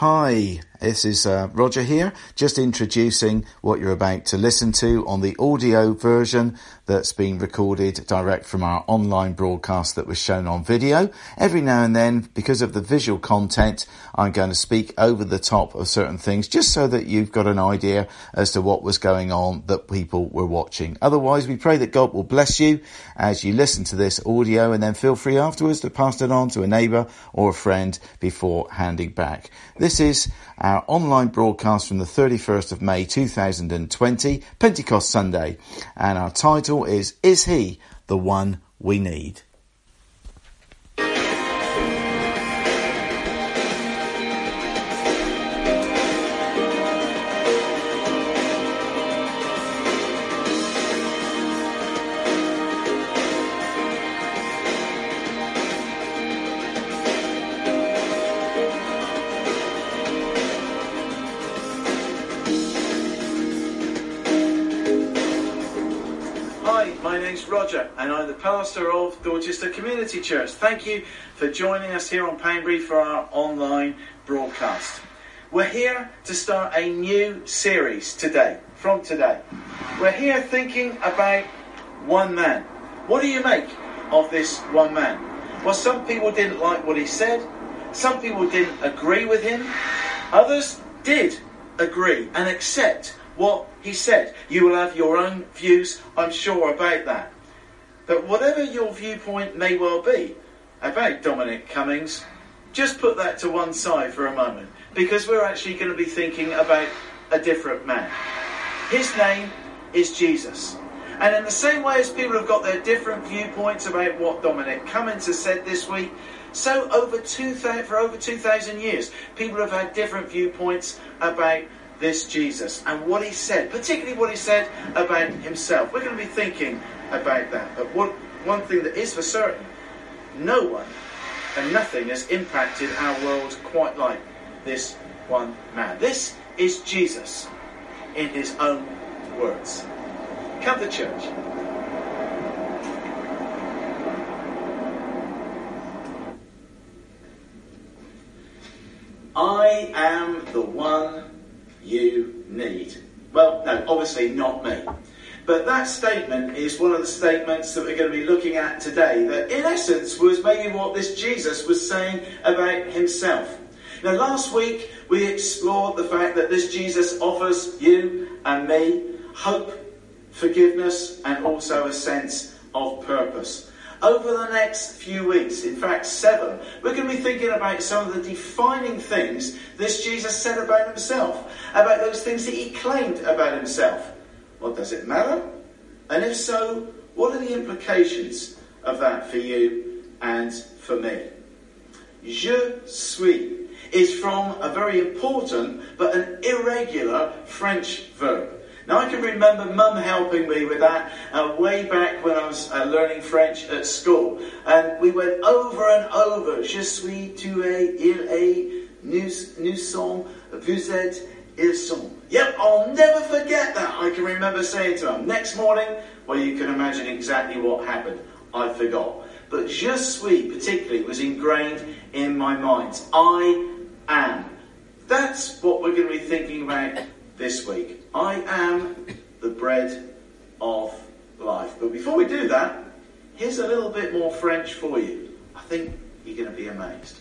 Hi, this is uh, Roger here, just introducing what you're about to listen to on the audio version that's been recorded direct from our online broadcast that was shown on video. Every now and then, because of the visual content, I'm going to speak over the top of certain things just so that you've got an idea as to what was going on that people were watching. Otherwise, we pray that God will bless you as you listen to this audio and then feel free afterwards to pass it on to a neighbour or a friend before handing back. This is our online broadcast from the 31st of May 2020, Pentecost Sunday, and our title is Is He the One We Need? Of Community Church. Thank you for joining us here on Poundbury for our online broadcast. We're here to start a new series today, from today. We're here thinking about one man. What do you make of this one man? Well, some people didn't like what he said, some people didn't agree with him, others did agree and accept what he said. You will have your own views, I'm sure, about that. But whatever your viewpoint may well be about Dominic Cummings, just put that to one side for a moment because we're actually going to be thinking about a different man. His name is Jesus. And in the same way as people have got their different viewpoints about what Dominic Cummings has said this week, so over 2000, for over 2,000 years, people have had different viewpoints about this Jesus and what he said, particularly what he said about himself. We're going to be thinking about that. But what, one thing that is for certain, no one and nothing has impacted our world quite like this one man. This is Jesus in his own words. Come to church. I am the one you need. Well, no, obviously not me. But that statement is one of the statements that we're going to be looking at today, that in essence was maybe what this Jesus was saying about himself. Now, last week we explored the fact that this Jesus offers you and me hope, forgiveness, and also a sense of purpose. Over the next few weeks, in fact, seven, we're going to be thinking about some of the defining things this Jesus said about himself, about those things that he claimed about himself. Well, does it matter? And if so, what are the implications of that for you and for me? Je suis is from a very important but an irregular French verb. Now, I can remember mum helping me with that uh, way back when I was uh, learning French at school. And we went over and over. Je suis, tu es, il est, nous, nous sommes, vous êtes, Yep, I'll never forget that. I can remember saying to him. Next morning, well, you can imagine exactly what happened. I forgot. But je suis, particularly, was ingrained in my mind. I am. That's what we're going to be thinking about this week. I am the bread of life. But before we do that, here's a little bit more French for you. I think you're going to be amazed.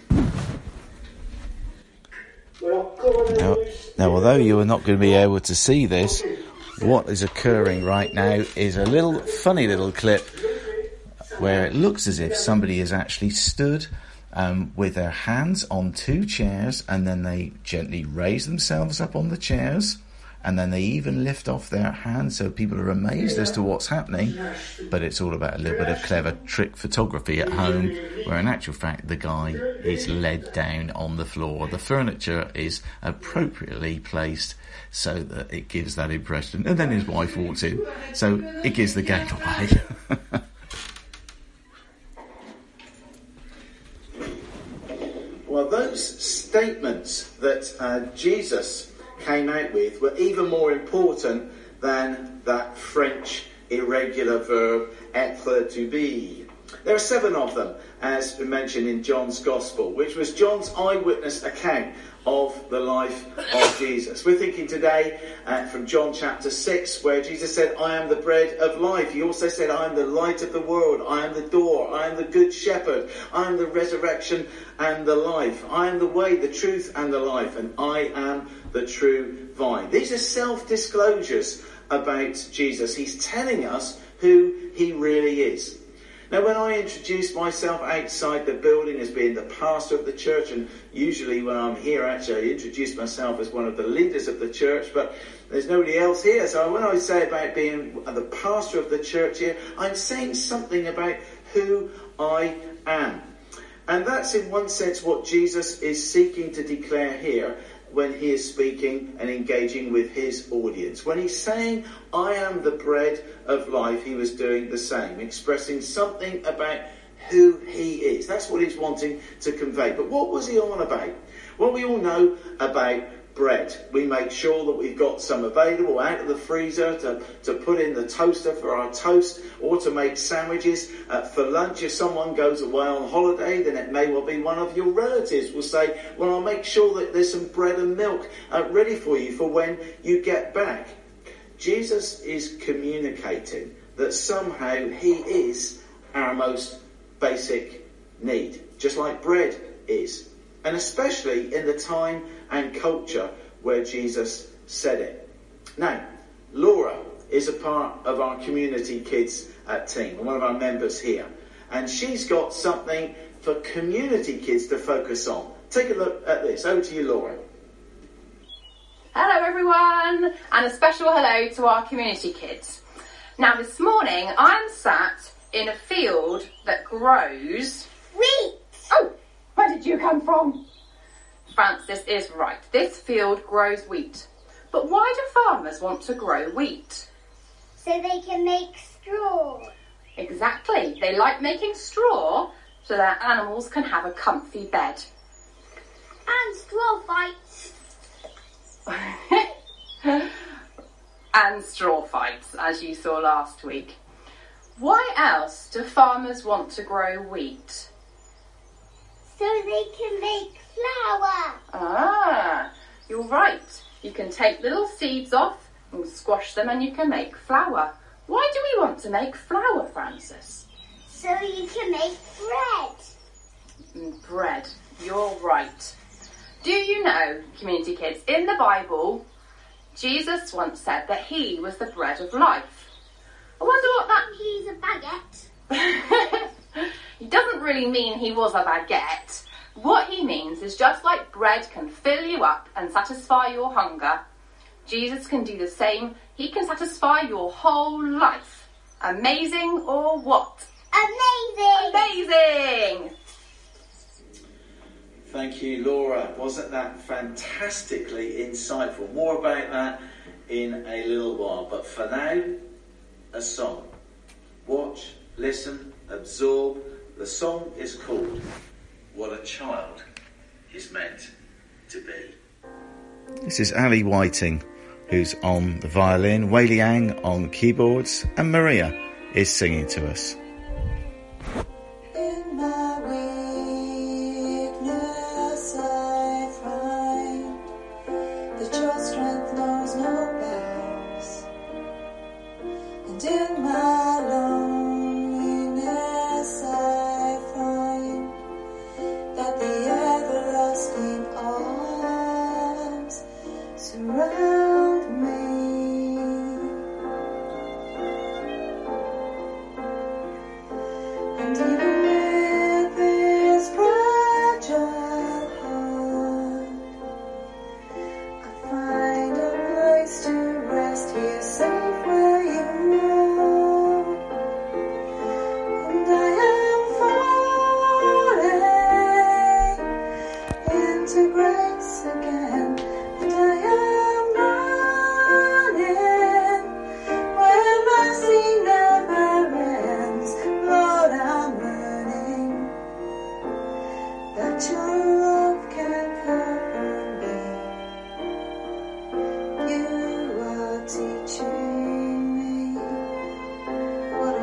Now, now, although you are not going to be able to see this, what is occurring right now is a little funny little clip where it looks as if somebody has actually stood um, with their hands on two chairs and then they gently raise themselves up on the chairs and then they even lift off their hands so people are amazed as to what's happening. But it's all about a little bit of clever trick photography at home, where in actual fact the guy is led down on the floor. The furniture is appropriately placed so that it gives that impression. And then his wife walks in, so it gives the game away. well, those statements that uh, Jesus came out with were even more important than that French irregular verb être to be. There are seven of them, as mentioned in John's Gospel, which was John's eyewitness account of the life of Jesus. We're thinking today uh, from John chapter 6, where Jesus said, I am the bread of life. He also said, I am the light of the world. I am the door. I am the good shepherd. I am the resurrection and the life. I am the way, the truth, and the life. And I am the true vine. These are self disclosures about Jesus. He's telling us who he really is. Now, when I introduce myself outside the building as being the pastor of the church, and usually when I'm here, actually, I introduce myself as one of the leaders of the church, but there's nobody else here. So when I say about being the pastor of the church here, I'm saying something about who I am. And that's in one sense what Jesus is seeking to declare here when he is speaking and engaging with his audience. When he's saying, I am the bread of life, he was doing the same, expressing something about who he is. That's what he's wanting to convey. But what was he on about? Well, we all know about bread. We make sure that we've got some available out of the freezer to, to put in the toaster for our toast or to make sandwiches. Uh, for lunch, if someone goes away on holiday, then it may well be one of your relatives will say, well, I'll make sure that there's some bread and milk uh, ready for you for when you get back. Jesus is communicating that somehow he is our most basic need, just like bread is. And especially in the time and culture where Jesus said it. Now, Laura is a part of our community kids at team, one of our members here. And she's got something for community kids to focus on. Take a look at this. Over to you, Laura. Hello everyone, and a special hello to our community kids. Now this morning I'm sat in a field that grows wheat. Oh, where did you come from? Francis is right. This field grows wheat. But why do farmers want to grow wheat? So they can make straw. Exactly. They like making straw so their animals can have a comfy bed. And straw fights. and straw fights, as you saw last week. Why else do farmers want to grow wheat? So they can make flour. Ah, you're right. You can take little seeds off and squash them and you can make flour. Why do we want to make flour, Francis? So you can make bread. Mm, bread. You're right. Do you know, community kids, in the Bible, Jesus once said that he was the bread of life. I wonder what that. He's a baguette. he doesn't really mean he was a baguette. What he means is just like bread can fill you up and satisfy your hunger, Jesus can do the same. He can satisfy your whole life. Amazing or what? Amazing! Amazing! Thank you, Laura. Wasn't that fantastically insightful? More about that in a little while. But for now, a song. Watch, listen, absorb. The song is called What a Child is Meant to Be. This is Ali Whiting, who's on the violin, Wei Liang on keyboards, and Maria is singing to us. And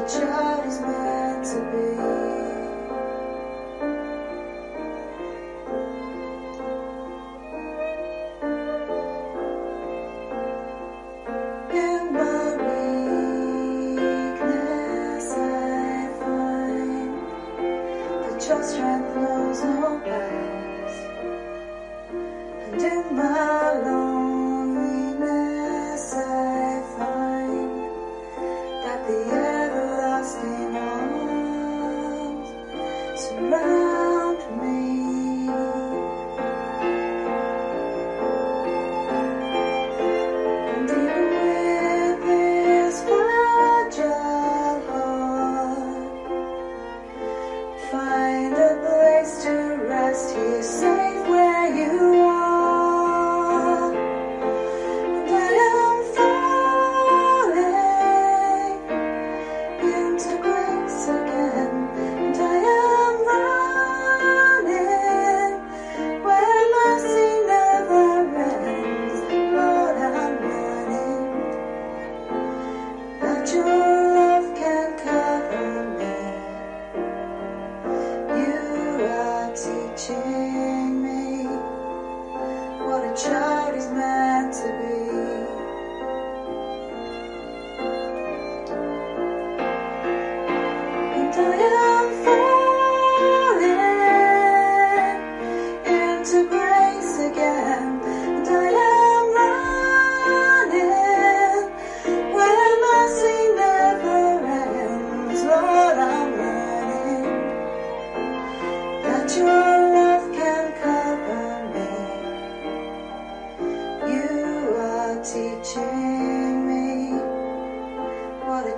child is meant to be.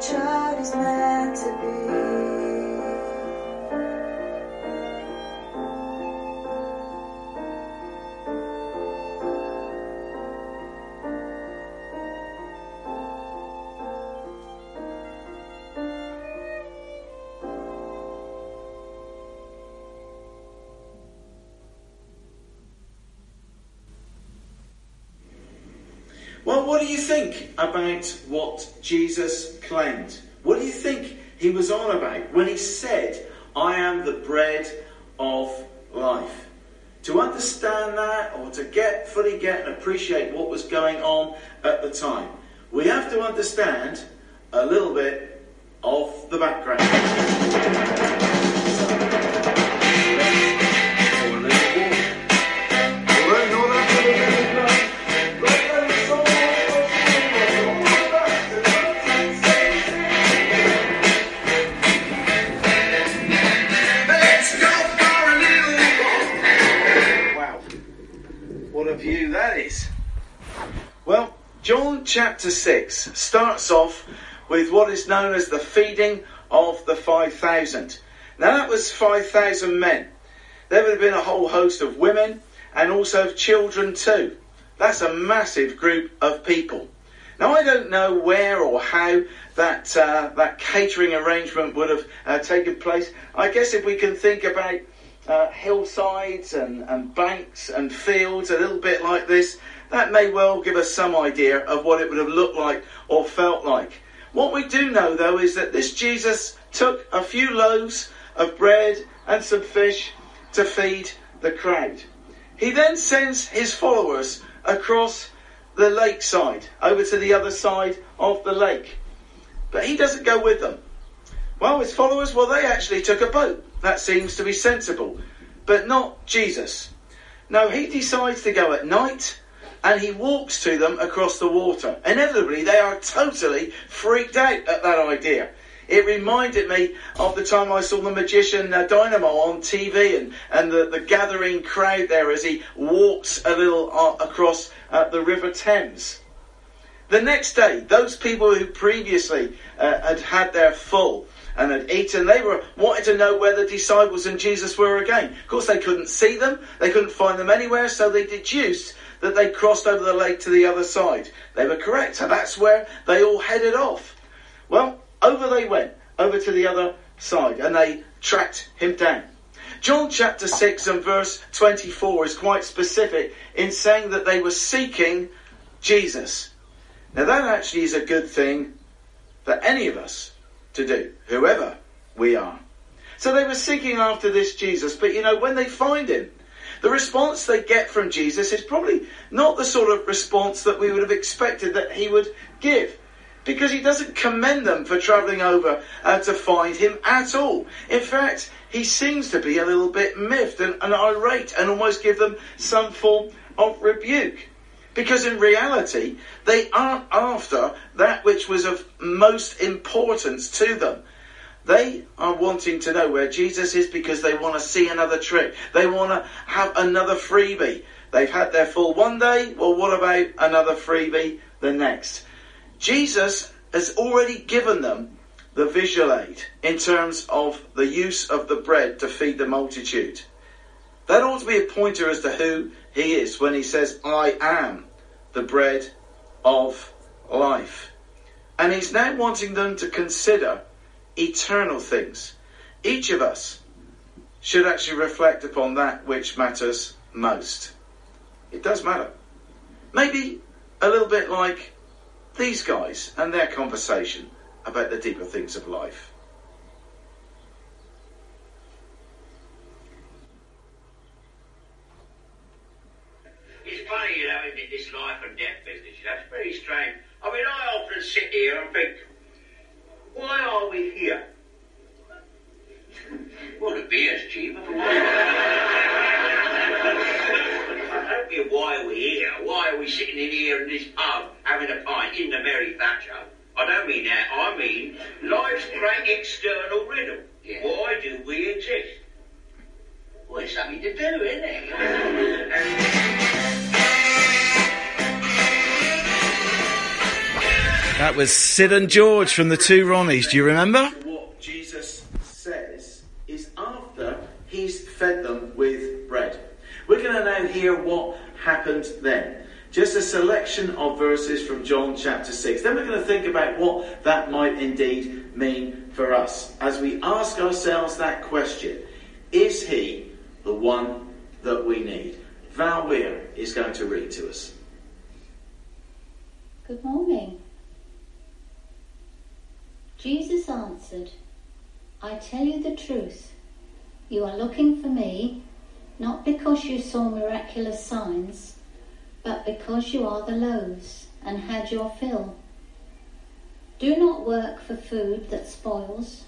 Child is meant to. Well, what do you think about what Jesus claimed? What do you think he was on about when he said, I am the bread of life? To understand that or to get fully get and appreciate what was going on at the time, we have to understand a little bit of the background. Chapter 6 starts off with what is known as the feeding of the 5,000. Now, that was 5,000 men. There would have been a whole host of women and also of children too. That's a massive group of people. Now, I don't know where or how that uh, that catering arrangement would have uh, taken place. I guess if we can think about uh, hillsides and, and banks and fields, a little bit like this, that may well give us some idea of what it would have looked like or felt like. What we do know, though, is that this Jesus took a few loaves of bread and some fish to feed the crowd. He then sends his followers across the lakeside, over to the other side of the lake. But he doesn't go with them. Well, his followers, well, they actually took a boat. That seems to be sensible. But not Jesus. No, he decides to go at night and he walks to them across the water. Inevitably, they are totally freaked out at that idea. It reminded me of the time I saw the magician uh, Dynamo on TV and, and the, the gathering crowd there as he walks a little uh, across uh, the River Thames. The next day, those people who previously uh, had had their full and had eaten, they were wanted to know where the disciples and Jesus were again. Of course, they couldn't see them, they couldn't find them anywhere, so they deduced that they crossed over the lake to the other side. They were correct, so that's where they all headed off. Well, over they went, over to the other side, and they tracked him down. John chapter 6 and verse 24 is quite specific in saying that they were seeking Jesus. Now, that actually is a good thing for any of us to do, whoever we are. So they were seeking after this Jesus, but you know, when they find him, the response they get from Jesus is probably not the sort of response that we would have expected that he would give. Because he doesn't commend them for travelling over uh, to find him at all. In fact, he seems to be a little bit miffed and, and irate and almost give them some form of rebuke. Because in reality, they aren't after that which was of most importance to them. They are wanting to know where Jesus is because they want to see another trick. They want to have another freebie. They've had their full one day. Well, what about another freebie the next? Jesus has already given them the visual aid in terms of the use of the bread to feed the multitude. That ought to be a pointer as to who he is when he says, I am the bread of life. And he's now wanting them to consider eternal things. Each of us should actually reflect upon that which matters most. It does matter. Maybe a little bit like these guys and their conversation about the deeper things of life. It's funny, you know, isn't this life and death business, it's very strange. I mean, I often sit here and think, why are we here? Well, the beer's cheap. I don't mean why are we here? Why are we sitting in here in this pub having a pint in the Mary Thatcher? I don't mean that. I mean life's great external riddle. Why do we exist? Well, it's something to do, isn't it? That was Sid and George from the two Ronnies. Do you remember? What Jesus says is after he's fed them with bread. We're going to now hear what happened then. Just a selection of verses from John chapter 6. Then we're going to think about what that might indeed mean for us as we ask ourselves that question Is he the one that we need? Val Weir is going to read to us. Good morning. Jesus answered, I tell you the truth. You are looking for me, not because you saw miraculous signs, but because you are the loaves and had your fill. Do not work for food that spoils,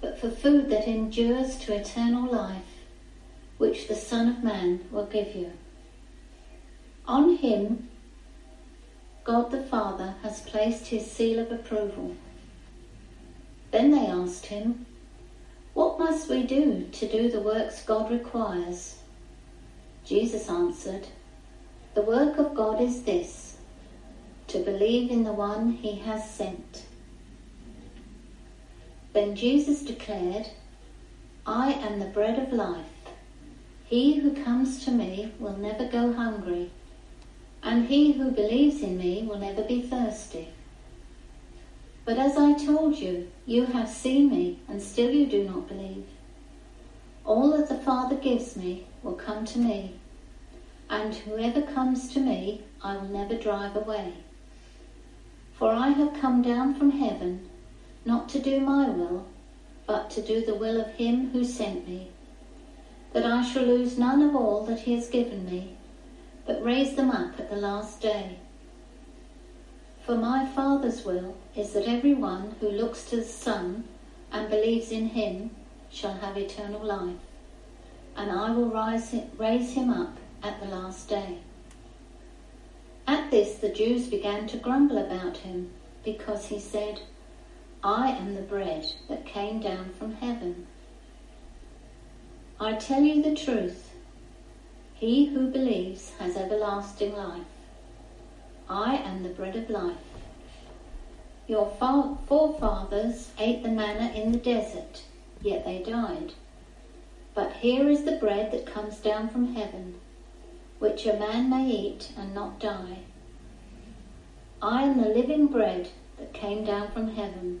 but for food that endures to eternal life, which the Son of Man will give you. On him, God the Father has placed his seal of approval. Then they asked him, What must we do to do the works God requires? Jesus answered, The work of God is this, to believe in the one he has sent. Then Jesus declared, I am the bread of life. He who comes to me will never go hungry, and he who believes in me will never be thirsty. But as I told you, you have seen me, and still you do not believe. All that the Father gives me will come to me, and whoever comes to me I will never drive away. For I have come down from heaven, not to do my will, but to do the will of him who sent me, that I shall lose none of all that he has given me, but raise them up at the last day. For my Father's will is that everyone who looks to the Son and believes in him shall have eternal life, and I will rise, raise him up at the last day. At this the Jews began to grumble about him, because he said, I am the bread that came down from heaven. I tell you the truth. He who believes has everlasting life. I am the bread of life. Your forefathers ate the manna in the desert, yet they died. But here is the bread that comes down from heaven, which a man may eat and not die. I am the living bread that came down from heaven.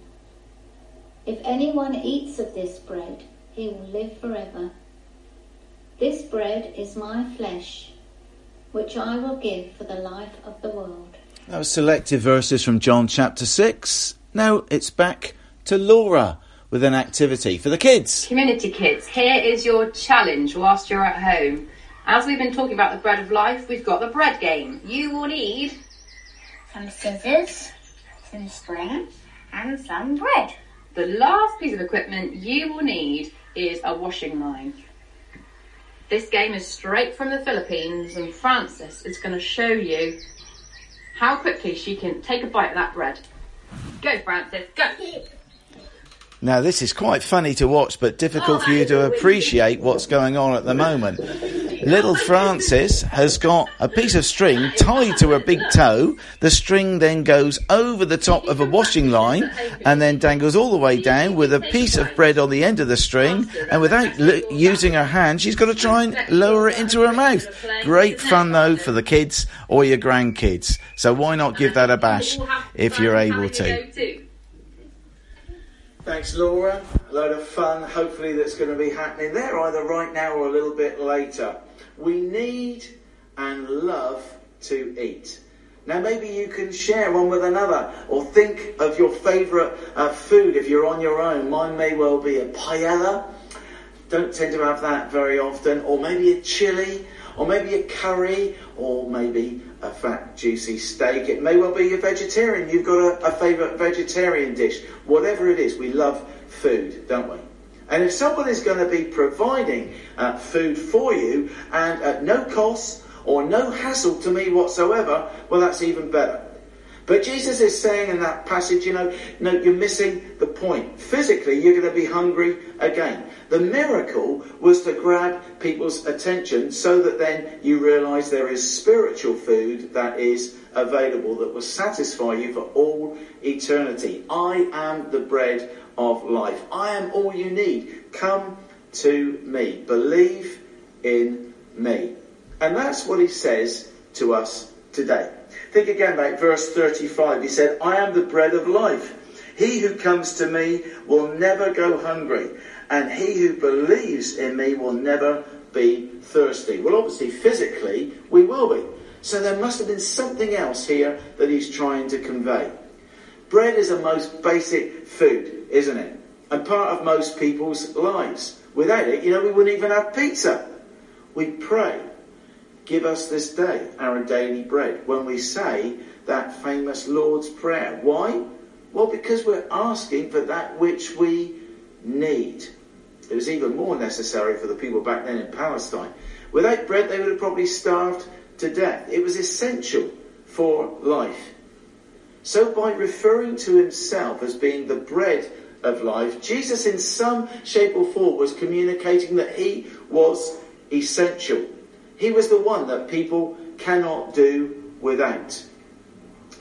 If anyone eats of this bread, he will live forever. This bread is my flesh, which I will give for the life of the world. That was selected verses from John chapter 6. Now it's back to Laura with an activity for the kids. Community kids, here is your challenge whilst you're at home. As we've been talking about the bread of life, we've got the bread game. You will need Some scissors, some string, and some bread. the last piece of equipment you will need is a washing line. This game is straight from the Philippines, and Frances is going to show you how quickly she can take a bite of that bread. Go, Frances, go! Now, this is quite funny to watch, but difficult for you to appreciate what's going on at the moment. Little Francis has got a piece of string tied to her big toe. The string then goes over the top of a washing line and then dangles all the way down with a piece of bread on the end of the string. And without l- using her hand, she's got to try and lower it into her mouth. Great fun though for the kids or your grandkids. So why not give that a bash if you're able to? Thanks, Laura. A load of fun, hopefully, that's going to be happening there either right now or a little bit later. We need and love to eat. Now, maybe you can share one with another or think of your favourite uh, food if you're on your own. Mine may well be a paella. Don't tend to have that very often. Or maybe a chili, or maybe a curry, or maybe a fat, juicy steak. It may well be a vegetarian. You've got a, a favourite vegetarian dish. Whatever it is, we love food, don't we? And if someone is going to be providing uh, food for you and at no cost or no hassle to me whatsoever, well, that's even better. But Jesus is saying in that passage, you know, no, you're missing the point. Physically, you're going to be hungry again. The miracle was to grab people's attention so that then you realize there is spiritual food that is available that will satisfy you for all eternity. I am the bread of life. I am all you need. Come to me. Believe in me. And that's what he says to us today. Think again about verse 35. He said, I am the bread of life. He who comes to me will never go hungry, and he who believes in me will never be thirsty. Well, obviously, physically, we will be. So there must have been something else here that he's trying to convey. Bread is a most basic food, isn't it? And part of most people's lives. Without it, you know, we wouldn't even have pizza. We pray, give us this day our daily bread. When we say that famous Lord's Prayer. Why? Well, because we're asking for that which we need. It was even more necessary for the people back then in Palestine. Without bread, they would have probably starved to death. It was essential for life. So, by referring to himself as being the bread of life, Jesus, in some shape or form, was communicating that he was essential. He was the one that people cannot do without.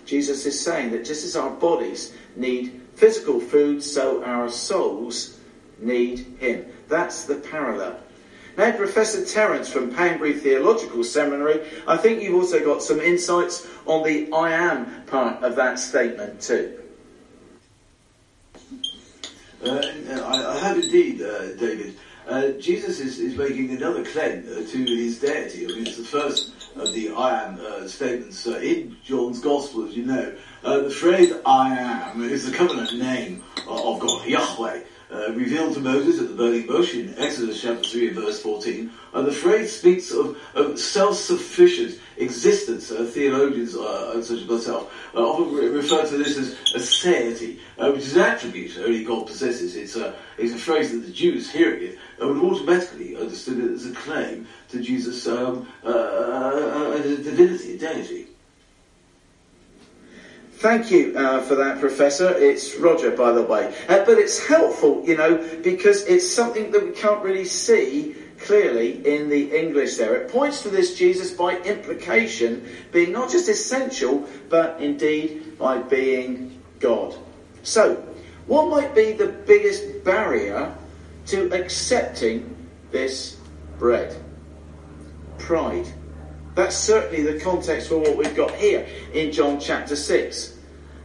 Jesus is saying that just as our bodies need physical food, so our souls need him. That's the parallel. Now, Professor Terence from Poundbury Theological Seminary, I think you've also got some insights on the I am part of that statement too. Uh, I, I have indeed, uh, David. Uh, Jesus is, is making another claim uh, to his deity. I mean, it's the first of the I am uh, statements uh, in John's Gospel, as you know. Uh, the phrase I am is the covenant name of God, Yahweh. Uh, revealed to Moses at the burning bush in Exodus chapter 3 and verse 14. And the phrase speaks of, of self-sufficient existence. Theologians, such as myself, often re- refer to this as aseity, uh, which is an attribute only God possesses. It's a, it's a phrase that the Jews, hearing it, would automatically understood it as a claim to Jesus' um, uh, uh, divinity, deity. Thank you uh, for that, Professor. It's Roger, by the way. Uh, but it's helpful, you know, because it's something that we can't really see clearly in the English there. It points to this Jesus by implication being not just essential, but indeed by being God. So, what might be the biggest barrier to accepting this bread? Pride. That's certainly the context for what we've got here in John chapter 6.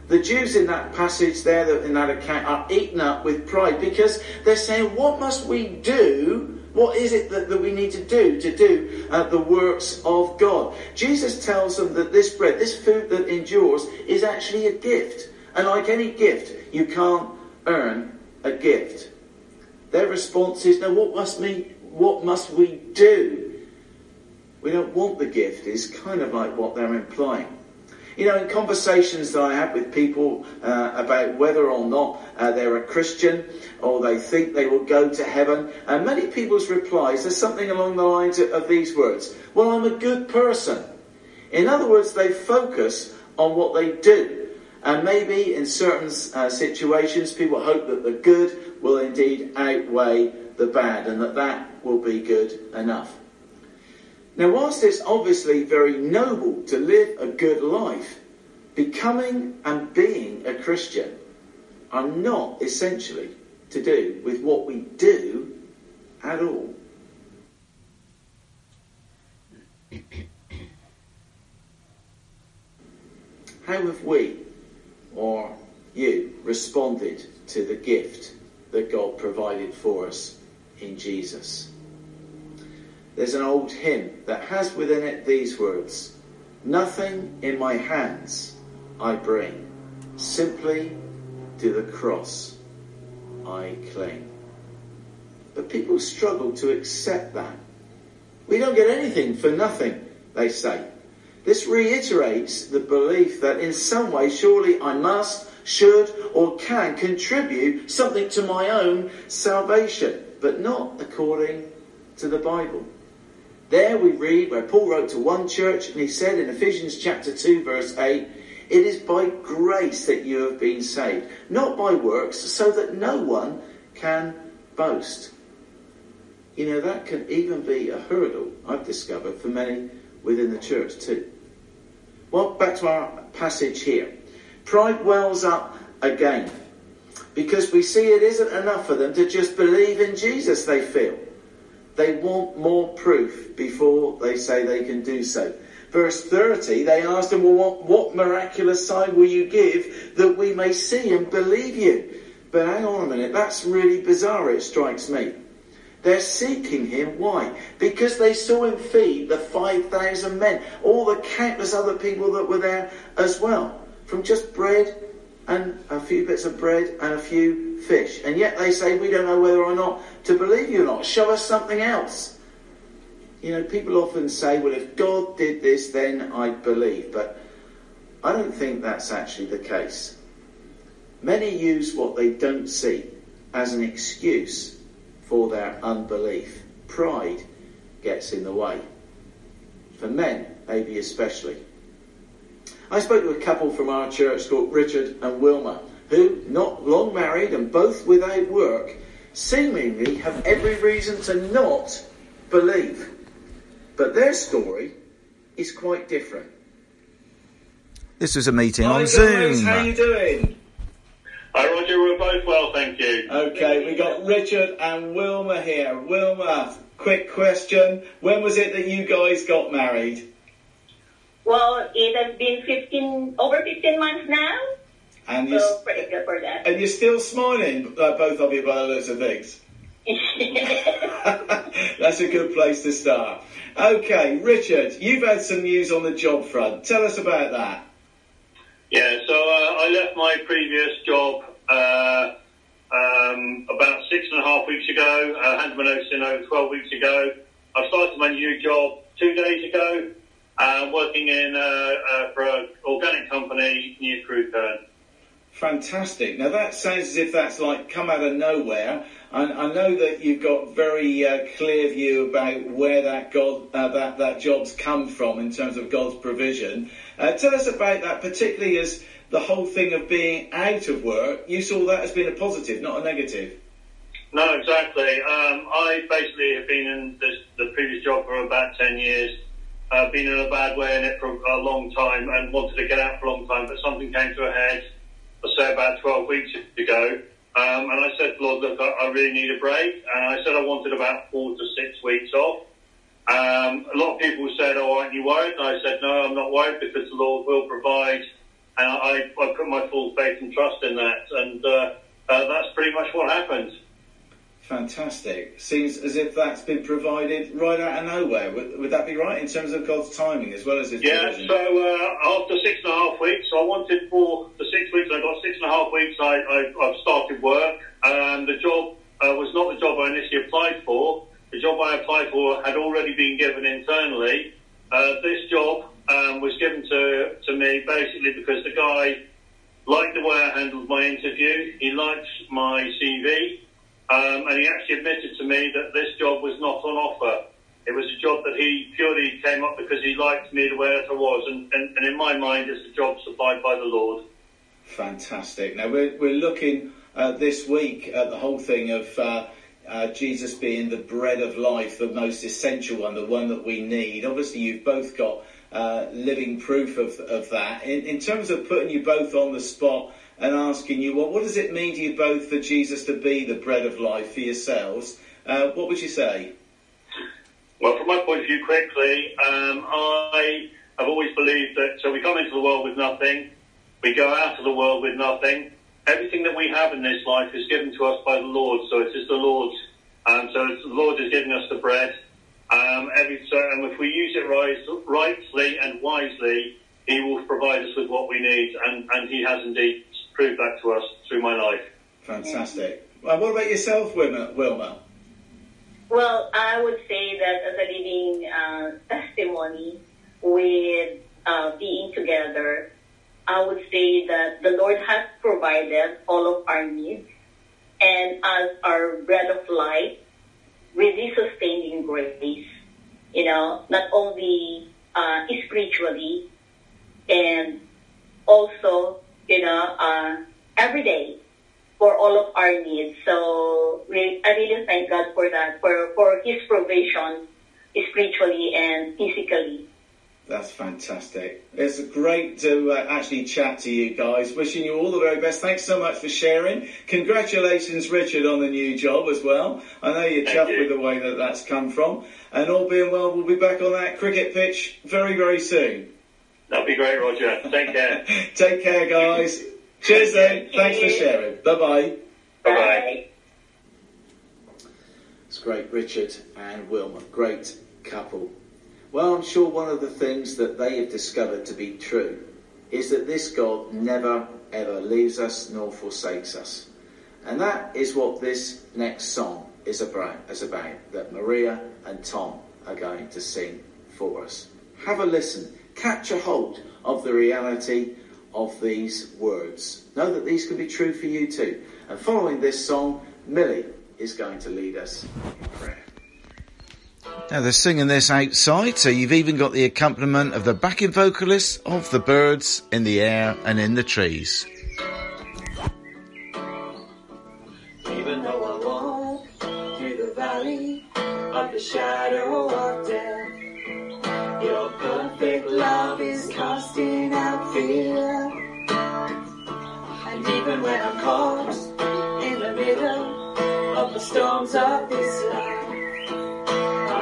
The Jews in that passage there, in that account, are eaten up with pride because they're saying, What must we do? What is it that, that we need to do to do uh, the works of God? Jesus tells them that this bread, this food that endures, is actually a gift. And like any gift, you can't earn a gift. Their response is, No, what must we, what must we do? We don't want the gift, is kind of like what they're implying. You know, in conversations that I have with people uh, about whether or not uh, they're a Christian or they think they will go to heaven, and many people's replies are something along the lines of, of these words Well, I'm a good person. In other words, they focus on what they do. And maybe in certain uh, situations, people hope that the good will indeed outweigh the bad and that that will be good enough. Now, whilst it's obviously very noble to live a good life, becoming and being a Christian are not essentially to do with what we do at all. How have we, or you, responded to the gift that God provided for us in Jesus? There's an old hymn that has within it these words Nothing in my hands I bring, simply to the cross I cling. But people struggle to accept that. We don't get anything for nothing, they say. This reiterates the belief that in some way, surely I must, should, or can contribute something to my own salvation, but not according to the Bible. There we read where Paul wrote to one church and he said in Ephesians chapter 2 verse 8, it is by grace that you have been saved, not by works, so that no one can boast. You know, that can even be a hurdle, I've discovered, for many within the church too. Well, back to our passage here. Pride wells up again because we see it isn't enough for them to just believe in Jesus, they feel. They want more proof before they say they can do so. Verse 30, they asked him, Well, what, what miraculous sign will you give that we may see and believe you? But hang on a minute, that's really bizarre, it strikes me. They're seeking him. Why? Because they saw him feed the 5,000 men, all the countless other people that were there as well, from just bread and a few bits of bread and a few fish. And yet they say, we don't know whether or not to believe you or not. Show us something else. You know, people often say, well, if God did this, then I'd believe. But I don't think that's actually the case. Many use what they don't see as an excuse for their unbelief. Pride gets in the way. For men, maybe especially. I spoke to a couple from our church called Richard and Wilma, who, not long married and both without work, seemingly have every reason to not believe. But their story is quite different. This was a meeting Hi on guys, Zoom. how are you doing? Hi Roger, we're both well, thank you. Okay, we got Richard and Wilma here. Wilma, quick question. When was it that you guys got married? Well, it has been 15, over 15 months now. And you So pretty good for that. and you're still smiling, uh, both of you, by the looks of things. That's a good place to start. Okay, Richard, you've had some news on the job front. Tell us about that. Yeah, so uh, I left my previous job uh, um, about six and a half weeks ago. I handed my notice in over 12 weeks ago. I started my new job two days ago, uh, working in uh, uh, for an organic company near Crewkerne. Fantastic. Now that sounds as if that's like come out of nowhere. I, I know that you've got very uh, clear view about where that God uh, that that job's come from in terms of God's provision. Uh, tell us about that, particularly as the whole thing of being out of work. You saw that as being a positive, not a negative. No, exactly. Um, I basically have been in this, the previous job for about 10 years. Uh, been in a bad way in it for a long time and wanted to get out for a long time, but something came to a head, I say about 12 weeks ago. Um, and I said, Lord, look, I, really need a break. And I said I wanted about four to six weeks off. Um, a lot of people said, oh, aren't you worried? And I said, no, I'm not worried because the Lord will provide. And I, I put my full faith and trust in that. And uh, uh, that's pretty much what happened. Fantastic. Seems as if that's been provided right out of nowhere. Would, would that be right in terms of God's timing as well as His Yeah, so uh, after six and a half weeks, so I wanted for the six weeks, I got six and a half weeks, I, I, I've started work. Um, the job uh, was not the job I initially applied for. The job I applied for had already been given internally. Uh, this job um, was given to, to me basically because the guy liked the way I handled my interview. He liked my CV. Um, and he actually admitted to me that this job was not on offer. It was a job that he purely came up because he liked me the way that I was. And, and, and in my mind, it's a job supplied by the Lord. Fantastic. Now we're we're looking uh, this week at the whole thing of uh, uh, Jesus being the bread of life, the most essential one, the one that we need. Obviously, you've both got uh, living proof of of that. In, in terms of putting you both on the spot and asking you, well, what does it mean to you both for Jesus to be the bread of life for yourselves? Uh, what would you say? Well, from my point of view, quickly, um, I have always believed that so we come into the world with nothing, we go out of the world with nothing. Everything that we have in this life is given to us by the Lord, so it is the Lord's. Um, so the Lord is giving us the bread. Um, every, so, and if we use it right, rightly and wisely, He will provide us with what we need, and, and He has indeed proved that to us through my life. Fantastic. Well, what about yourself, Wilma? Wilma? Well, I would say that as a living uh, testimony with uh, being together, I would say that the Lord has provided all of our needs and as our bread of life with His sustaining grace, you know, not only uh, spiritually and also, you know, uh, every day for all of our needs. So we, I really thank God for that, for, for His provision spiritually and physically. That's fantastic. It's great to uh, actually chat to you guys. Wishing you all the very best. Thanks so much for sharing. Congratulations, Richard, on the new job as well. I know you're Thank chuffed you. with the way that that's come from. And all being well, we'll be back on that cricket pitch very, very soon. That'd be great, Roger. Take care. Take care, guys. Cheers then. Thanks for sharing. Bye bye. Bye bye. It's great, Richard and Wilma. Great couple. Well, I'm sure one of the things that they have discovered to be true is that this God never ever leaves us nor forsakes us. And that is what this next song is about, is about that Maria and Tom are going to sing for us. Have a listen. Catch a hold of the reality of these words. Know that these can be true for you too. And following this song, Millie is going to lead us in prayer. Now they're singing this outside, so you've even got the accompaniment of the backing vocalists of the birds in the air and in the trees. Even though I walk through the valley of the shadow fear. And even when I'm caught in the middle of the storms of this life,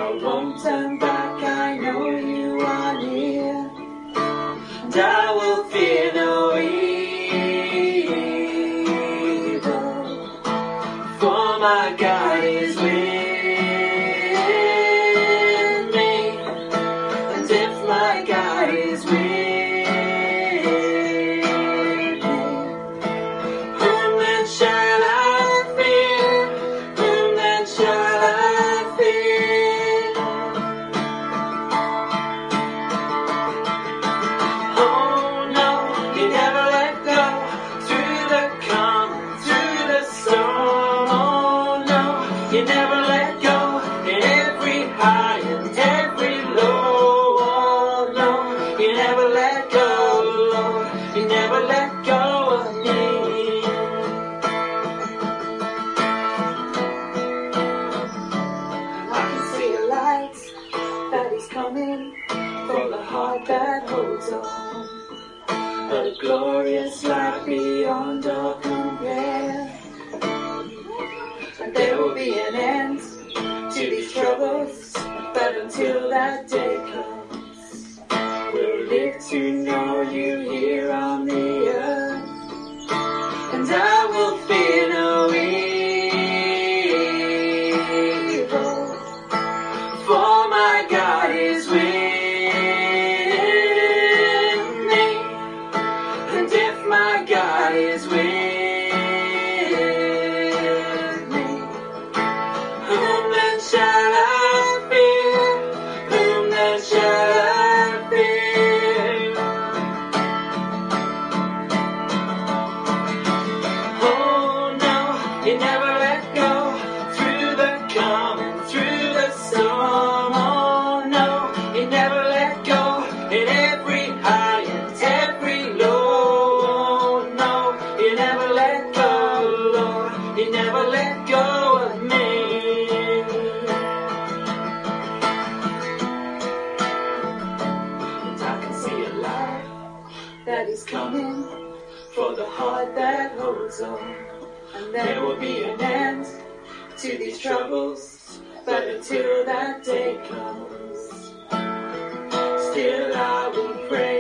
I won't turn back. I know you are near, and I that is coming for the heart that holds on. And there will be an end to these troubles, but until that day comes, still I will praise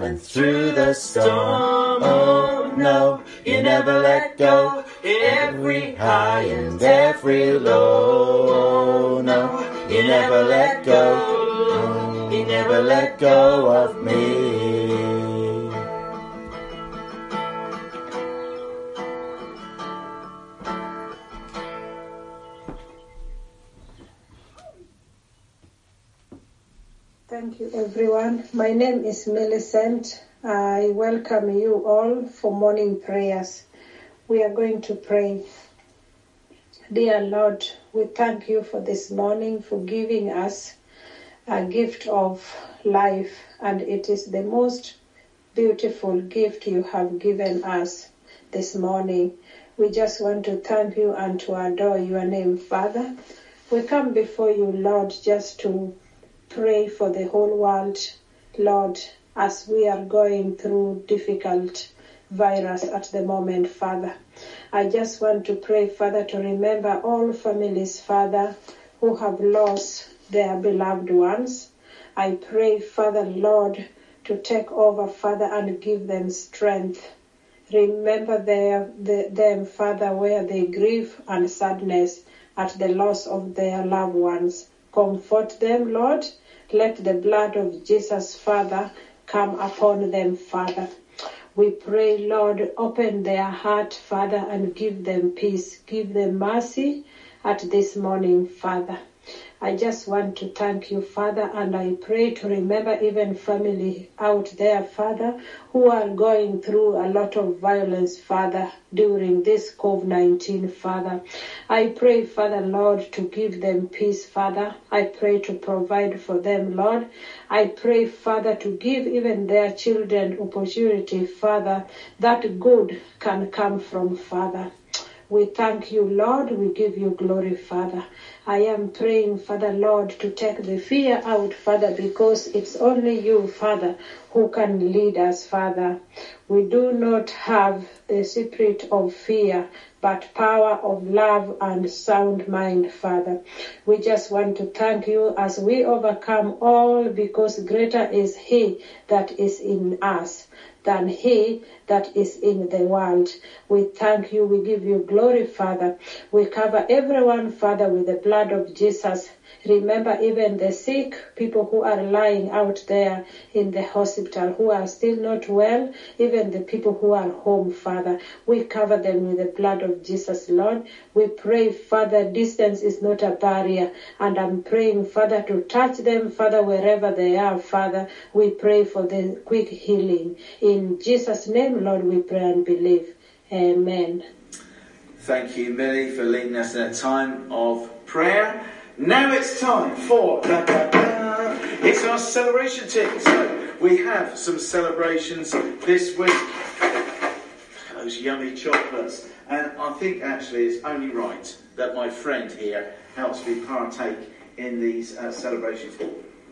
through the storm. Oh no, you never let go. Every high and every low. Oh no, you never let go. You never let go of me. Thank you, everyone. My name is Millicent. I welcome you all for morning prayers. We are going to pray. Dear Lord, we thank you for this morning, for giving us a gift of life, and it is the most beautiful gift you have given us this morning. We just want to thank you and to adore your name, Father. We come before you, Lord, just to pray for the whole world, Lord, as we are going through difficult virus at the moment, Father. I just want to pray, Father, to remember all families, Father, who have lost their beloved ones. I pray, Father, Lord, to take over, Father, and give them strength. Remember their, the, them, Father, where they grieve and sadness at the loss of their loved ones. Comfort them, Lord. Let the blood of Jesus, Father, come upon them, Father. We pray, Lord, open their heart, Father, and give them peace. Give them mercy at this morning, Father. I just want to thank you, Father, and I pray to remember even family out there, Father, who are going through a lot of violence, Father, during this COVID-19, Father. I pray, Father, Lord, to give them peace, Father. I pray to provide for them, Lord. I pray, Father, to give even their children opportunity, Father, that good can come from, Father. We thank you, Lord. We give you glory, Father. I am praying, Father, Lord, to take the fear out, Father, because it's only you, Father, who can lead us, Father. We do not have the spirit of fear, but power of love and sound mind, Father. We just want to thank you as we overcome all because greater is He that is in us than he that is in the world. We thank you. We give you glory, Father. We cover everyone, Father, with the blood of Jesus. Remember even the sick people who are lying out there in the hospital who are still not well, even the people who are home, Father. We cover them with the blood of Jesus, Lord. We pray, Father, distance is not a barrier. And I'm praying, Father, to touch them, Father, wherever they are, Father. We pray for the quick healing. In Jesus' name, Lord, we pray and believe. Amen. Thank you, Millie, for leading us in a time of prayer. Now it's time for it's our celebration tip. So we have some celebrations this week. Those yummy chocolates, and I think actually it's only right that my friend here helps me partake in these uh, celebrations.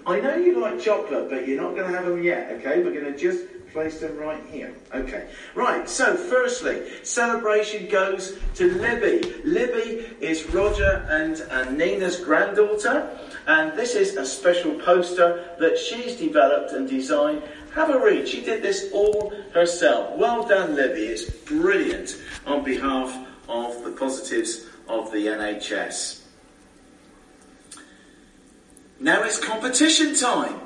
I know you like chocolate, but you're not going to have them yet. Okay, we're going to just placed them right here. Okay. Right, so firstly, celebration goes to Libby. Libby is Roger and, and Nina's granddaughter, and this is a special poster that she's developed and designed. Have a read. She did this all herself. Well done, Libby. It's brilliant on behalf of the positives of the NHS. Now it's competition time.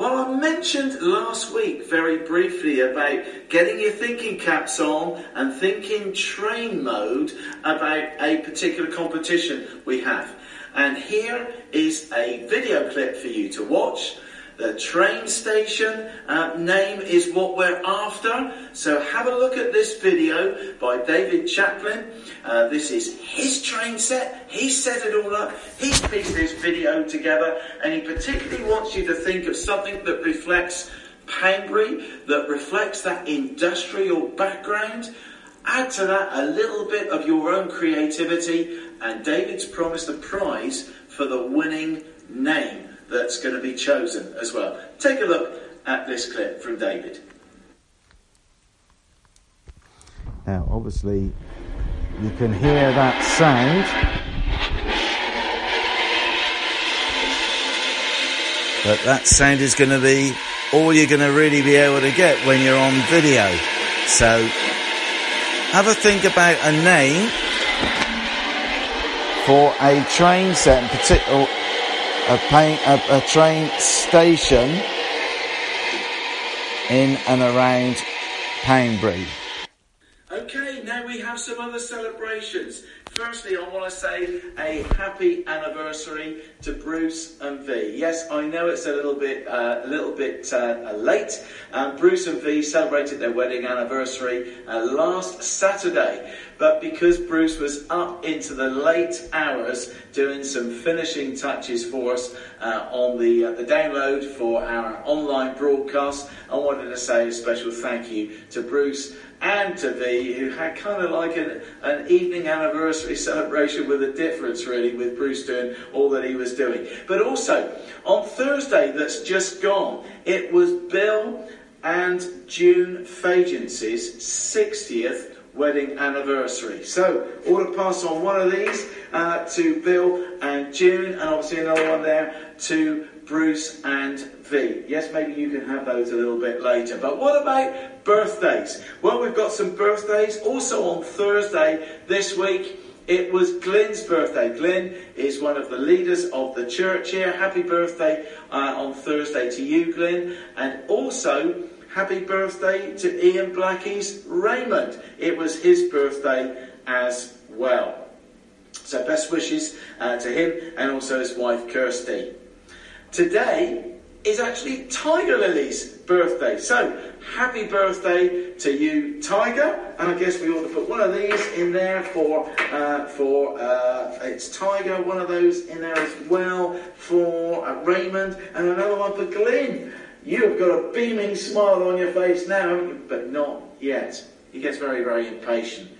Well, I mentioned last week very briefly about getting your thinking caps on and thinking train mode about a particular competition we have. And here is a video clip for you to watch. The train station uh, name is what we're after. So have a look at this video by David Chaplin. Uh, this is his train set. He set it all up. He's pieced this video together and he particularly wants you to think of something that reflects Poundbury, that reflects that industrial background. Add to that a little bit of your own creativity and David's promised a prize for the winning name that's going to be chosen as well. Take a look at this clip from David. Now, obviously, you can hear that sound. But that sound is going to be all you're going to really be able to get when you're on video. So, have a think about a name for a train set, in particular a, pain, a, a train station in and around Poundbury. Okay, now we have some other celebrations. Firstly, I want to say a happy anniversary to Bruce and V. Yes, I know it's a little bit, uh, a little bit uh, late. Um, Bruce and V celebrated their wedding anniversary uh, last Saturday, but because Bruce was up into the late hours doing some finishing touches for us uh, on the uh, the download for our online broadcast, I wanted to say a special thank you to Bruce and to V, who had kind of like an, an evening anniversary celebration with a difference, really, with Bruce doing all that he was doing. But also, on Thursday that's just gone, it was Bill and June Fagence's 60th wedding anniversary. So, to pass on one of these uh, to Bill and June, and obviously another one there to Bruce and V. Yes, maybe you can have those a little bit later. But what about birthdays? Well, we've got some birthdays. Also on Thursday this week, it was Glyn's birthday. Glyn is one of the leaders of the church here. Happy birthday uh, on Thursday to you, Glyn. And also, happy birthday to Ian Blackie's Raymond. It was his birthday as well. So, best wishes uh, to him and also his wife Kirsty. Today is actually Tiger Lily's birthday. So, happy birthday to you, Tiger. And I guess we ought to put one of these in there for, uh, for uh, it's Tiger, one of those in there as well for uh, Raymond, and another one for Glyn. You've got a beaming smile on your face now, but not yet. He gets very, very impatient.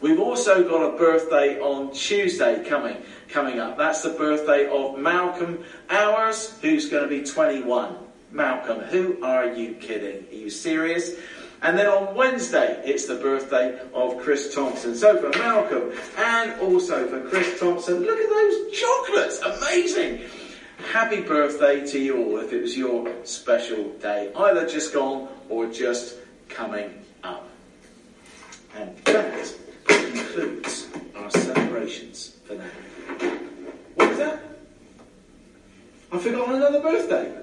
We've also got a birthday on Tuesday coming coming up. That's the birthday of Malcolm Hours, who's going to be 21. Malcolm, who are you kidding? Are you serious? And then on Wednesday, it's the birthday of Chris Thompson. So for Malcolm and also for Chris Thompson, look at those chocolates! Amazing! Happy birthday to you all if it was your special day, either just gone or just coming up. And that concludes our celebrations for now. What was that? I forgot on another birthday.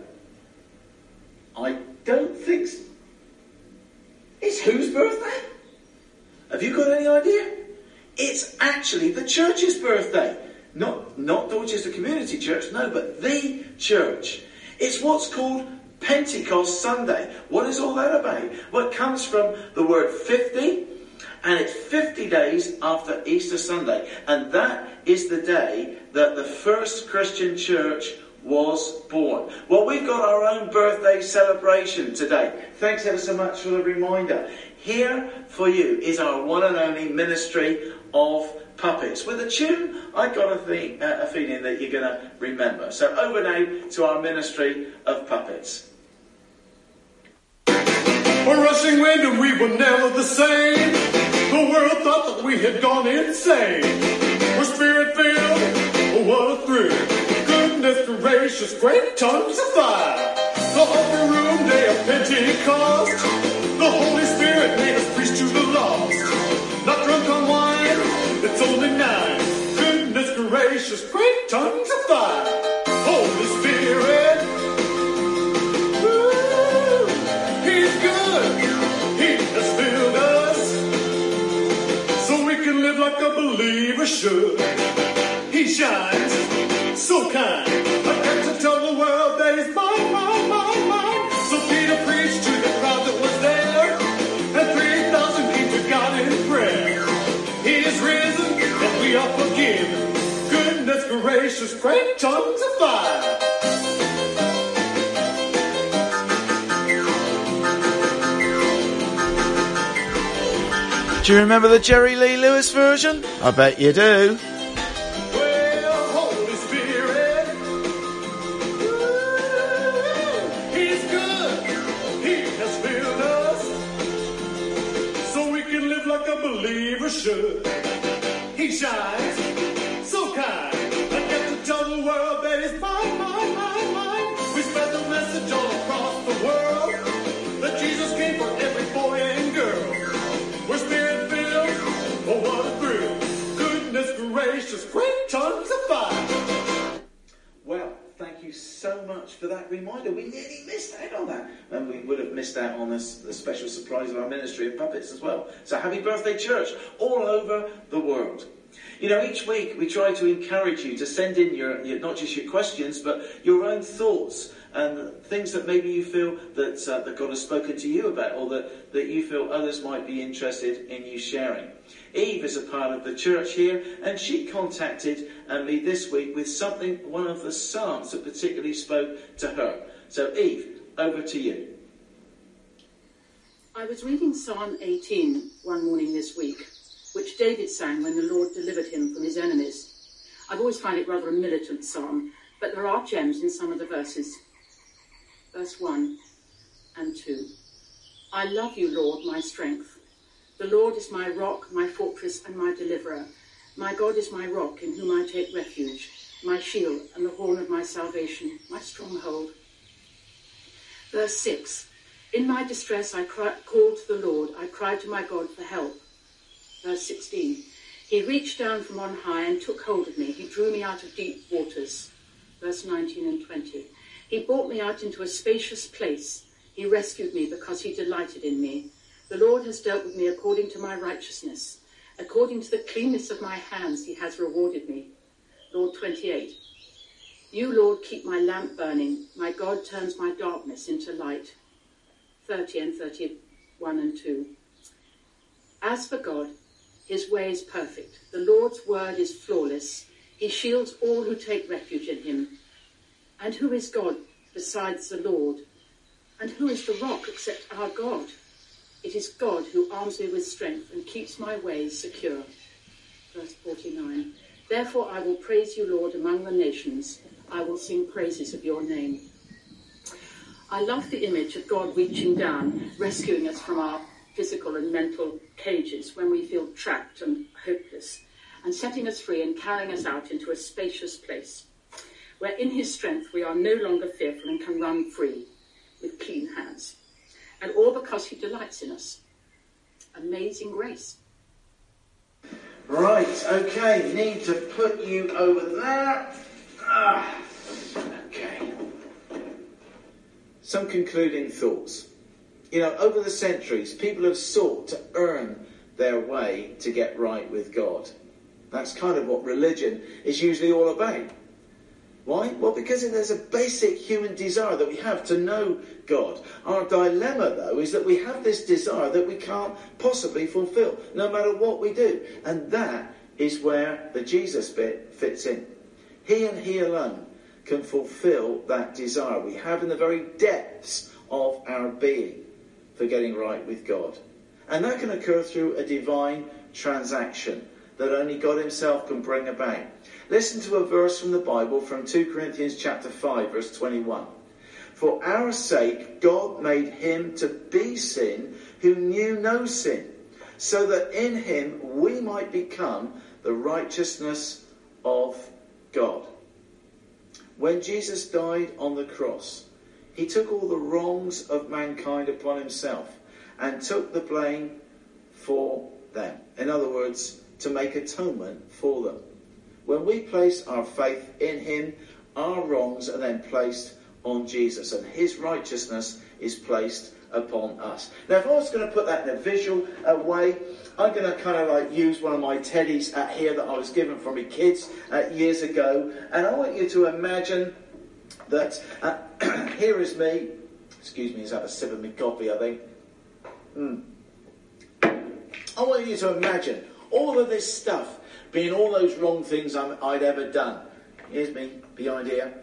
I don't think so. It's whose birthday? Have you got any idea? It's actually the church's birthday. Not, not Dorchester Community Church, no, but the church. It's what's called Pentecost Sunday. What is all that about? Well, it comes from the word 50, and it's 50 days after Easter Sunday. And that is the day that the first Christian church was born. Well, we've got our own birthday celebration today. Thanks ever so much for the reminder. Here for you is our one and only ministry of puppets with a tune I got a, uh, a feeling that you're going to remember. So over now to our ministry of puppets. A rushing wind and we were never the same. The world thought that we had gone insane. We're spirit filled, oh what a thrill. Goodness gracious, great tongues of fire. The upper room day of Pentecost. The Holy Spirit made us preach to the lost. Not drunk on wine, it's only nine. Goodness gracious, great tongues of fire. Should. He shines so kind. I got to tell the world that he's mine, mine, mine, mine. So Peter preached to the crowd that was there, and 3,000 came to God in prayer. He is risen, and we are forgiven. Goodness gracious, great tongues of fire. Do you remember the Jerry Lee Lewis version? I bet you do. Church, all over the world. You know, each week we try to encourage you to send in your, your not just your questions, but your own thoughts and things that maybe you feel that, uh, that God has spoken to you about or that, that you feel others might be interested in you sharing. Eve is a part of the church here, and she contacted uh, me this week with something, one of the Psalms that particularly spoke to her. So, Eve, over to you. I was reading Psalm 18 one morning this week, which David sang when the Lord delivered him from his enemies. I've always found it rather a militant psalm, but there are gems in some of the verses. Verse 1 and 2. I love you, Lord, my strength. The Lord is my rock, my fortress, and my deliverer. My God is my rock in whom I take refuge, my shield and the horn of my salvation, my stronghold. Verse 6 In my distress I called to the Lord, I cried to my God for help. Verse 16 He reached down from on high and took hold of me. He drew me out of deep waters. Verse 19 and 20 He brought me out into a spacious place. He rescued me because he delighted in me. The Lord has dealt with me according to my righteousness. According to the cleanness of my hands, he has rewarded me. Lord 28. You, Lord, keep my lamp burning. My God turns my darkness into light. 30 and 31 and 2. As for God, his way is perfect. The Lord's word is flawless. He shields all who take refuge in him. And who is God besides the Lord? And who is the rock except our God? It is God who arms me with strength and keeps my ways secure. Verse 49. Therefore I will praise you, Lord, among the nations. I will sing praises of your name. I love the image of God reaching down, rescuing us from our physical and mental cages when we feel trapped and hopeless, and setting us free and carrying us out into a spacious place, where in his strength we are no longer fearful and can run free with clean hands. And all because he delights in us. Amazing grace. Right, okay, need to put you over there. Ah, okay. Some concluding thoughts. You know, over the centuries, people have sought to earn their way to get right with God. That's kind of what religion is usually all about. Why? Well, because there's a basic human desire that we have to know God. Our dilemma, though, is that we have this desire that we can't possibly fulfill, no matter what we do. And that is where the Jesus bit fits in. He and He alone can fulfill that desire we have in the very depths of our being for getting right with God. And that can occur through a divine transaction that only God Himself can bring about. Listen to a verse from the Bible from 2 Corinthians chapter 5 verse 21. For our sake, God made him to be sin who knew no sin, so that in him we might become the righteousness of God. When Jesus died on the cross, he took all the wrongs of mankind upon himself and took the blame for them. In other words, to make atonement for them. When we place our faith in him, our wrongs are then placed on Jesus, and his righteousness is placed upon us. Now, if I was going to put that in a visual uh, way, I'm going to kind of like use one of my teddies uh, here that I was given from my kids uh, years ago, and I want you to imagine that uh, here is me. Excuse me, is that a sip of my coffee? I think. Hmm. I want you to imagine all of this stuff being all those wrong things I'm, I'd ever done. Here's me, behind here.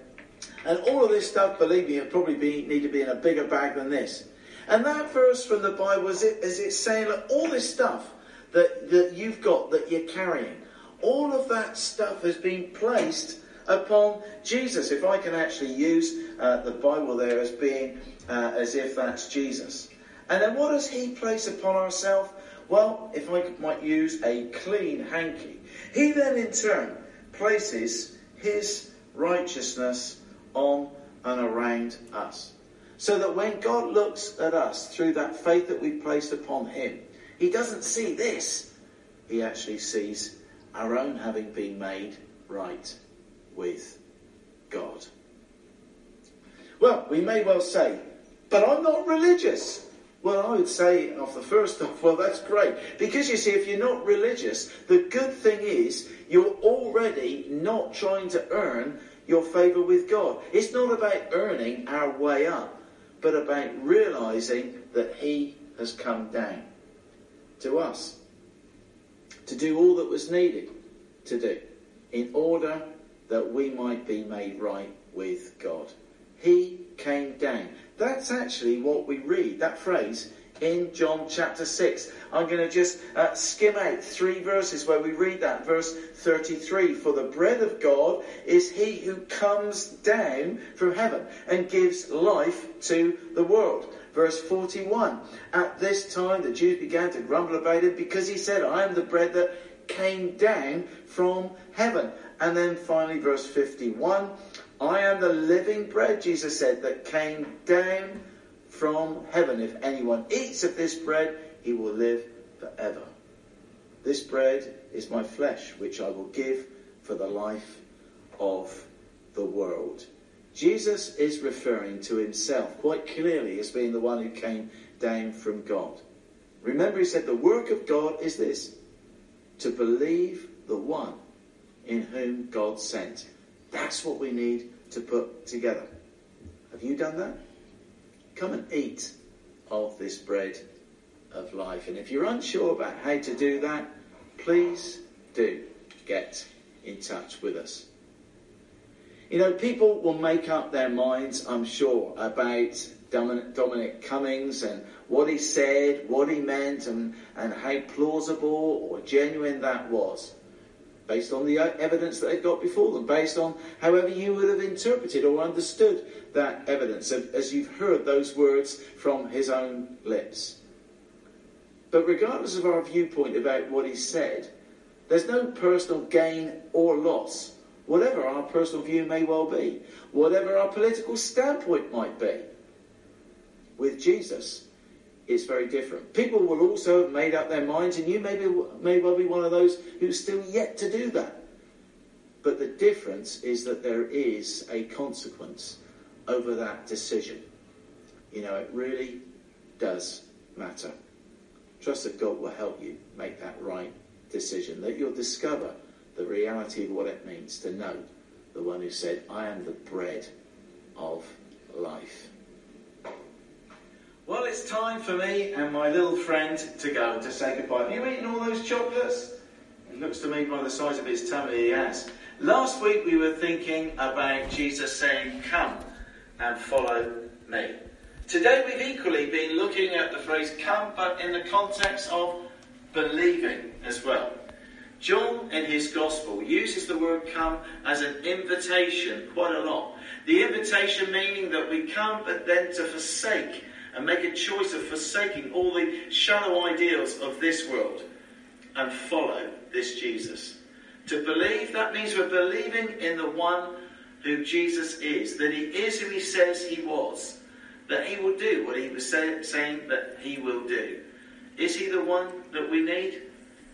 And all of this stuff, believe me, would probably be, need to be in a bigger bag than this. And that verse from the Bible is it, is it saying all this stuff that, you've got, that you're carrying, all of that stuff has been placed upon Jesus. If I can actually use uh, the Bible there as being uh, as if that's Jesus. And then what does he place upon ourselves? Well, if I might use a clean hanky, he then in turn places his righteousness on and around us. So that when God looks at us through that faith that we've placed upon him, he doesn't see this. He actually sees our own having been made right with God. Well, we may well say, but I'm not religious. Well, I would say off the first off, well, that's great. Because you see, if you're not religious, the good thing is you're already not trying to earn your favour with God. It's not about earning our way up, but about realising that He has come down to us to do all that was needed to do in order that we might be made right with God. He came down. That's actually what we read, that phrase, in John chapter 6. I'm going to just uh, skim out three verses where we read that. Verse 33 For the bread of God is he who comes down from heaven and gives life to the world. Verse 41 At this time the Jews began to grumble about him because he said, I am the bread that came down from heaven. And then finally, verse 51 I am the living bread, Jesus said, that came down from heaven. If anyone eats of this bread, he will live forever. This bread is my flesh, which I will give for the life of the world. Jesus is referring to himself quite clearly as being the one who came down from God. Remember, he said, The work of God is this to believe the one in whom God sent. That's what we need to put together. Have you done that? Come and eat of this bread of life. And if you're unsure about how to do that, please do get in touch with us. You know, people will make up their minds, I'm sure, about Dominic, Cummings and what he said, what he meant, and, and how plausible or genuine that was based on the uh, evidence that they've got before them, based on however you would have interpreted or understood that evidence, as you've heard those words from his own lips. But regardless of our viewpoint about what he said, there's no personal gain or loss, whatever our personal view may well be, whatever our political standpoint might be. With Jesus, it's very different. People will also have made up their minds, and you may, be, may well be one of those who's still yet to do that. But the difference is that there is a consequence over that decision. You know, it really does matter. Trust that God will help you make that right decision, that you'll discover the reality of what it means to know the one who said, I am the bread of life. Well, it's time for me and my little friend to go to say goodbye. Have you eaten all those chocolates? It looks to me by the size of his tummy he has. Last week we were thinking about Jesus saying, Come and follow me. Today we've equally been looking at the phrase come, but in the context of believing as well. John, in his Gospel, uses the word come as an invitation quite a lot. The invitation meaning that we come but then to forsake and make a choice of forsaking all the shallow ideals of this world and follow this Jesus. To believe, that means we're believing in the one who Jesus is, that he is who he says he was, that he will do what he was say, saying that he will do. Is he the one that we need?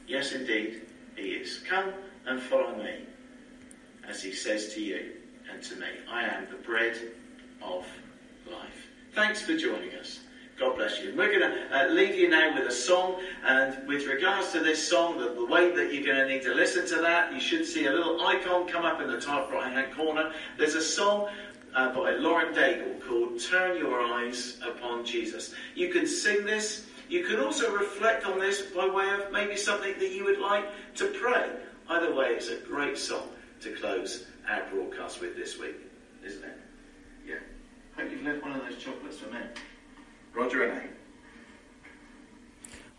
Yes, indeed, is. Come and follow me, as he says to you and to me. I am the bread of life. Thanks for joining us. God bless you. We're going to uh, leave you now with a song, and with regards to this song, the, the way that you're going to need to listen to that, you should see a little icon come up in the top right hand corner. There's a song uh, by Lauren Daigle called Turn Your Eyes Upon Jesus. You can sing this. You can also reflect on this by way of maybe something that you would like to pray. Either way, it's a great song to close our broadcast with this week, isn't it? Yeah. Hope you've left one of those chocolates for me. Roger and A.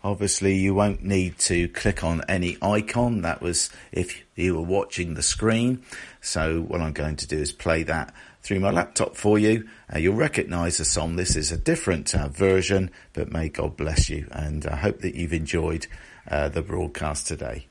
Obviously, you won't need to click on any icon. That was if you were watching the screen. So what I'm going to do is play that through my laptop for you. Uh, you'll recognise the song. This is a different uh, version, but may God bless you. And I hope that you've enjoyed uh, the broadcast today.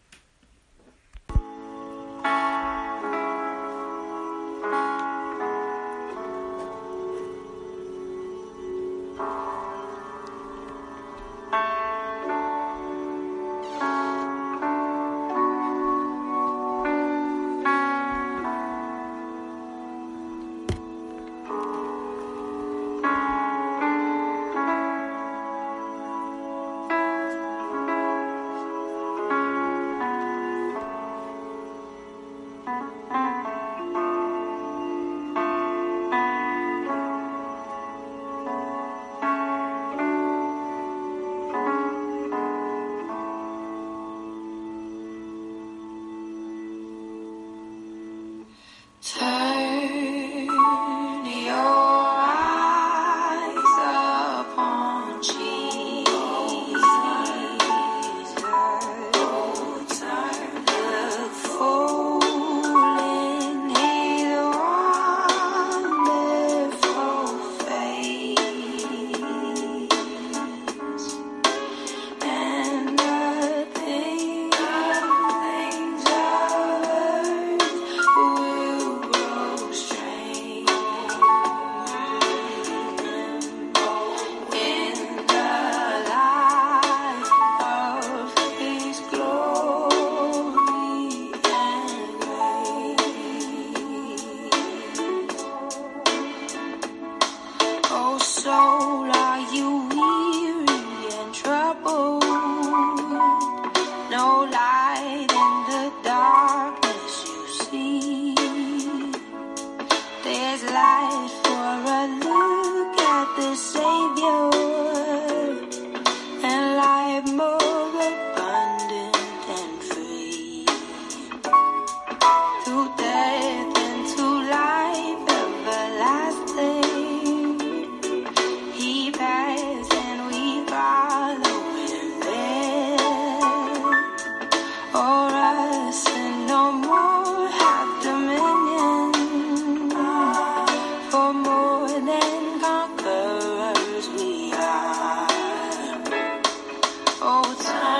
time.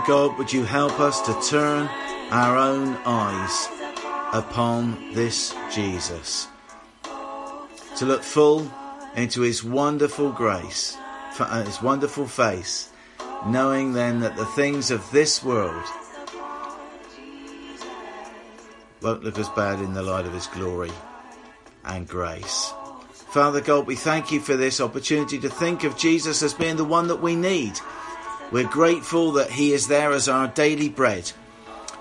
Father God, would you help us to turn our own eyes upon this Jesus? To look full into his wonderful grace, uh, his wonderful face, knowing then that the things of this world won't look as bad in the light of his glory and grace. Father God, we thank you for this opportunity to think of Jesus as being the one that we need. We're grateful that He is there as our daily bread.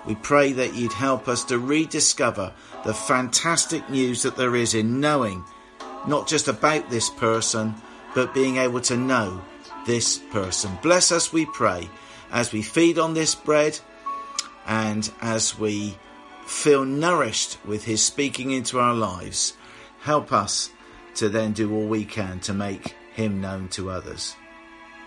We pray that you'd help us to rediscover the fantastic news that there is in knowing not just about this person, but being able to know this person. Bless us, we pray, as we feed on this bread and as we feel nourished with His speaking into our lives. Help us to then do all we can to make Him known to others.